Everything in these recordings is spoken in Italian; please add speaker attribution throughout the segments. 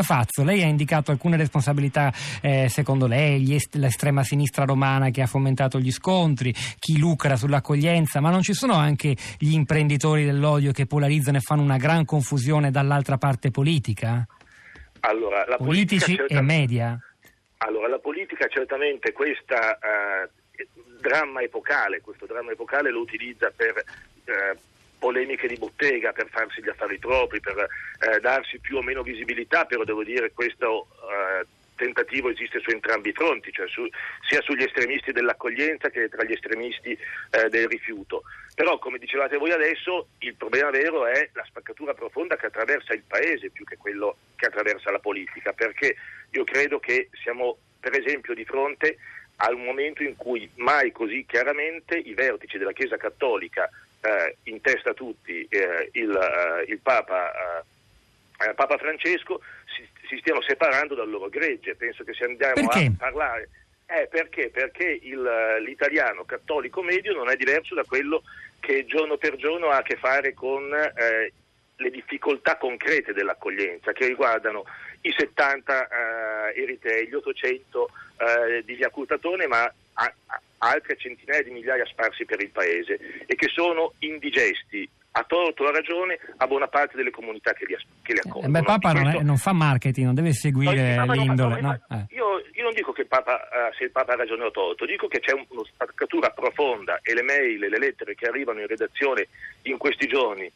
Speaker 1: Fazzo, lei ha indicato alcune responsabilità eh, secondo lei, est- l'estrema sinistra romana che ha fomentato gli scontri, chi lucra sull'accoglienza, ma non ci sono anche gli imprenditori dell'odio che polarizzano e fanno una gran confusione dall'altra parte politica?
Speaker 2: Allora, la
Speaker 1: Politici
Speaker 2: politica,
Speaker 1: e media?
Speaker 2: Allora, la politica certamente questa eh, dramma epocale, questo dramma epocale lo utilizza per eh, polemiche di bottega per farsi gli affari propri, per eh, darsi più o meno visibilità, però devo dire questo eh, tentativo esiste su entrambi i fronti, cioè su, sia sugli estremisti dell'accoglienza che tra gli estremisti eh, del rifiuto. Però, come dicevate voi adesso, il problema vero è la spaccatura profonda che attraversa il Paese più che quello che attraversa la politica, perché io credo che siamo, per esempio, di fronte al momento in cui mai così chiaramente i vertici della Chiesa Cattolica eh, in testa a tutti eh, il, eh, il Papa, eh, eh, Papa, Francesco si, si, stiano separando dal loro gregge. Penso che se andiamo
Speaker 1: perché?
Speaker 2: a parlare... Perché? Perché il, l'italiano cattolico medio non è diverso da quello che giorno per giorno ha a che fare con le difficoltà concrete dell'accoglienza che riguardano i 70 eh, eritei, gli 800 eh, di Via Curtatone, ma altre centinaia di migliaia sparsi per il paese e che sono indigesti a torto o a ragione a buona parte delle comunità che li, che li
Speaker 1: Eh,
Speaker 2: accolgono.
Speaker 1: beh, Papa non, è- non fa marketing, non deve seguire
Speaker 2: No,
Speaker 1: l'indole.
Speaker 2: no,
Speaker 1: no? Eh.
Speaker 2: io, io non dico che il Papa, eh, se il Papa ha ragione o torto, dico che c'è un- una spaccatura profonda e le mail e le lettere che arrivano in redazione in questi giorni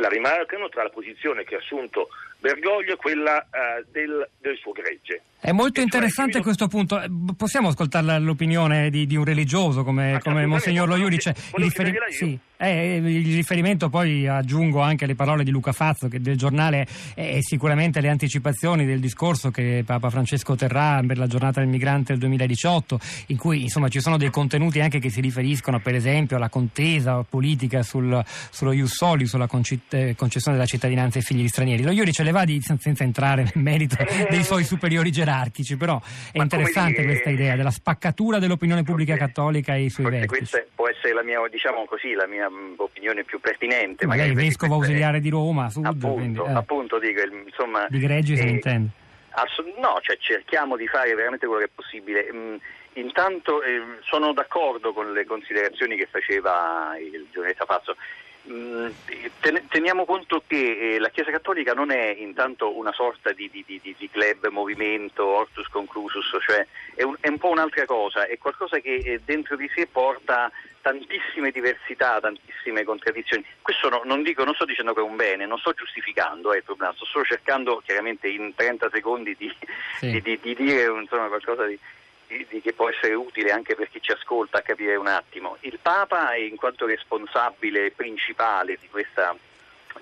Speaker 2: la rimarcano tra la posizione che ha assunto Bergoglio quella eh, del, del suo gregge.
Speaker 1: È molto
Speaker 2: E cioè,
Speaker 1: interessante
Speaker 2: io-
Speaker 1: questo punto. Eh, Possiamo ascoltare l'opinione di, di un religioso come, come Monsignor Lo
Speaker 2: chied- volevo chiedergliela io.
Speaker 1: sì, eh, il riferimento poi aggiungo anche alle parole di Luca Fazzo che del giornale eh, e sicuramente le anticipazioni del discorso che Papa Francesco terrà per la giornata del migrante del 2018 in cui insomma ci sono dei contenuti anche che si riferiscono per esempio alla contesa politica sul, sullo Ius Soli, sulla eh, concessione della cittadinanza ai figli di stranieri. Lo Iudice le va di, sen- senza entrare nel merito dei suoi superiori gerarchici, però è
Speaker 3: Ma
Speaker 1: interessante
Speaker 3: dire,
Speaker 1: questa idea della spaccatura dell'opinione pubblica
Speaker 3: forse-
Speaker 1: cattolica e i suoi vertici.
Speaker 3: questa può essere la mia, diciamo così, la mia opinione più pertinente. Magari perché
Speaker 1: vescovo ausiliare di Roma, Sud,
Speaker 3: appunto,
Speaker 1: quindi, eh,
Speaker 3: appunto dico, insomma...
Speaker 1: di Greggi se ne
Speaker 3: eh,
Speaker 1: intende.
Speaker 3: Ass- no, cioè cerchiamo di fare veramente quello che è possibile. Mm, intanto eh, sono d'accordo con le considerazioni che faceva il giornalista Fazzo. Mm, ten- teniamo conto che eh, la Chiesa Cattolica non è intanto una sorta di, di- di- di club, movimento, ortus conclusus, cioè è un, è un po' un'altra cosa, è qualcosa che eh, dentro di sé porta tantissime diversità, tantissime contraddizioni. Questo no- non, dico, non sto dicendo che è un bene, non sto giustificando eh, il problema, sto solo cercando chiaramente in 30 secondi di,
Speaker 1: Sì.
Speaker 3: di- di- di dire insomma, qualcosa di- che può essere utile anche per chi ci ascolta a capire un attimo. Il Papa, in quanto responsabile principale di questa,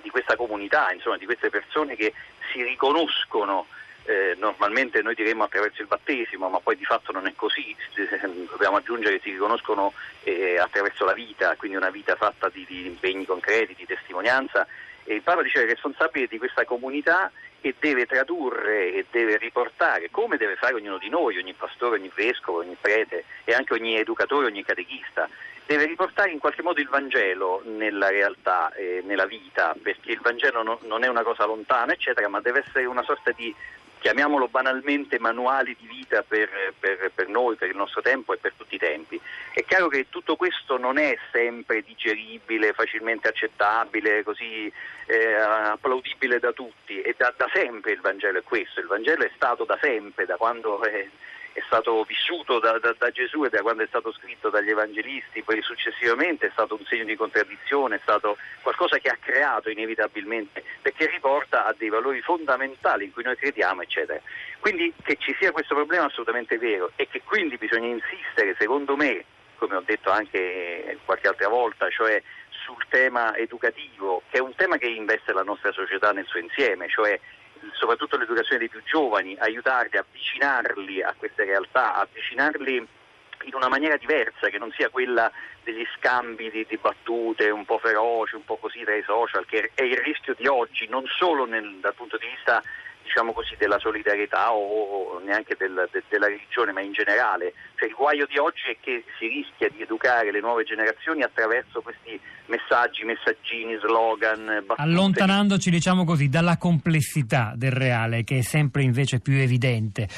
Speaker 3: di questa comunità, insomma, di queste persone che si riconoscono eh, normalmente noi diremmo attraverso il battesimo, ma poi di fatto non è così, dobbiamo aggiungere che si riconoscono eh, attraverso la vita, quindi una vita fatta di, di impegni concreti, di testimonianza. E il Papa dice che è responsabile di questa comunità e deve tradurre e deve riportare, come deve fare ognuno di noi, ogni pastore, ogni vescovo, ogni prete e anche ogni educatore, ogni catechista, deve riportare in qualche modo il Vangelo nella realtà, eh, nella vita, perché il Vangelo no- non è una cosa lontana, eccetera, ma deve essere una sorta di chiamiamolo banalmente manuali di vita per, per- per noi, per il nostro tempo e per tutti i tempi. È chiaro che tutto questo non è sempre digeribile, facilmente accettabile, così eh, applaudibile da tutti e da, da sempre il Vangelo è questo, il Vangelo è stato da sempre, da quando è, è stato vissuto da, da- da Gesù e da quando è stato scritto dagli evangelisti, poi successivamente è stato un segno di contraddizione, è stato qualcosa che ha creato inevitabilmente, perché riporta a dei valori fondamentali in cui noi crediamo, eccetera. Quindi che ci sia questo problema è assolutamente vero e che quindi bisogna insistere, secondo me, come ho detto anche qualche altra volta, cioè sul tema educativo, che è un tema che investe la nostra società nel suo insieme, cioè soprattutto l'educazione dei più giovani, aiutarli, avvicinarli a queste realtà, avvicinarli in una maniera diversa, che non sia quella degli scambi di, di battute un po' feroci, un po' così tra i social, che è il rischio di oggi, non solo nel- dal punto di vista diciamo così, della solidarietà o neanche del, de, della religione, ma in generale. Cioè, il guaio di oggi è che si rischia di educare le nuove generazioni attraverso questi messaggi, messaggini, slogan. Battute.
Speaker 1: Allontanandoci, diciamo così, dalla complessità del reale, che è sempre invece più evidente.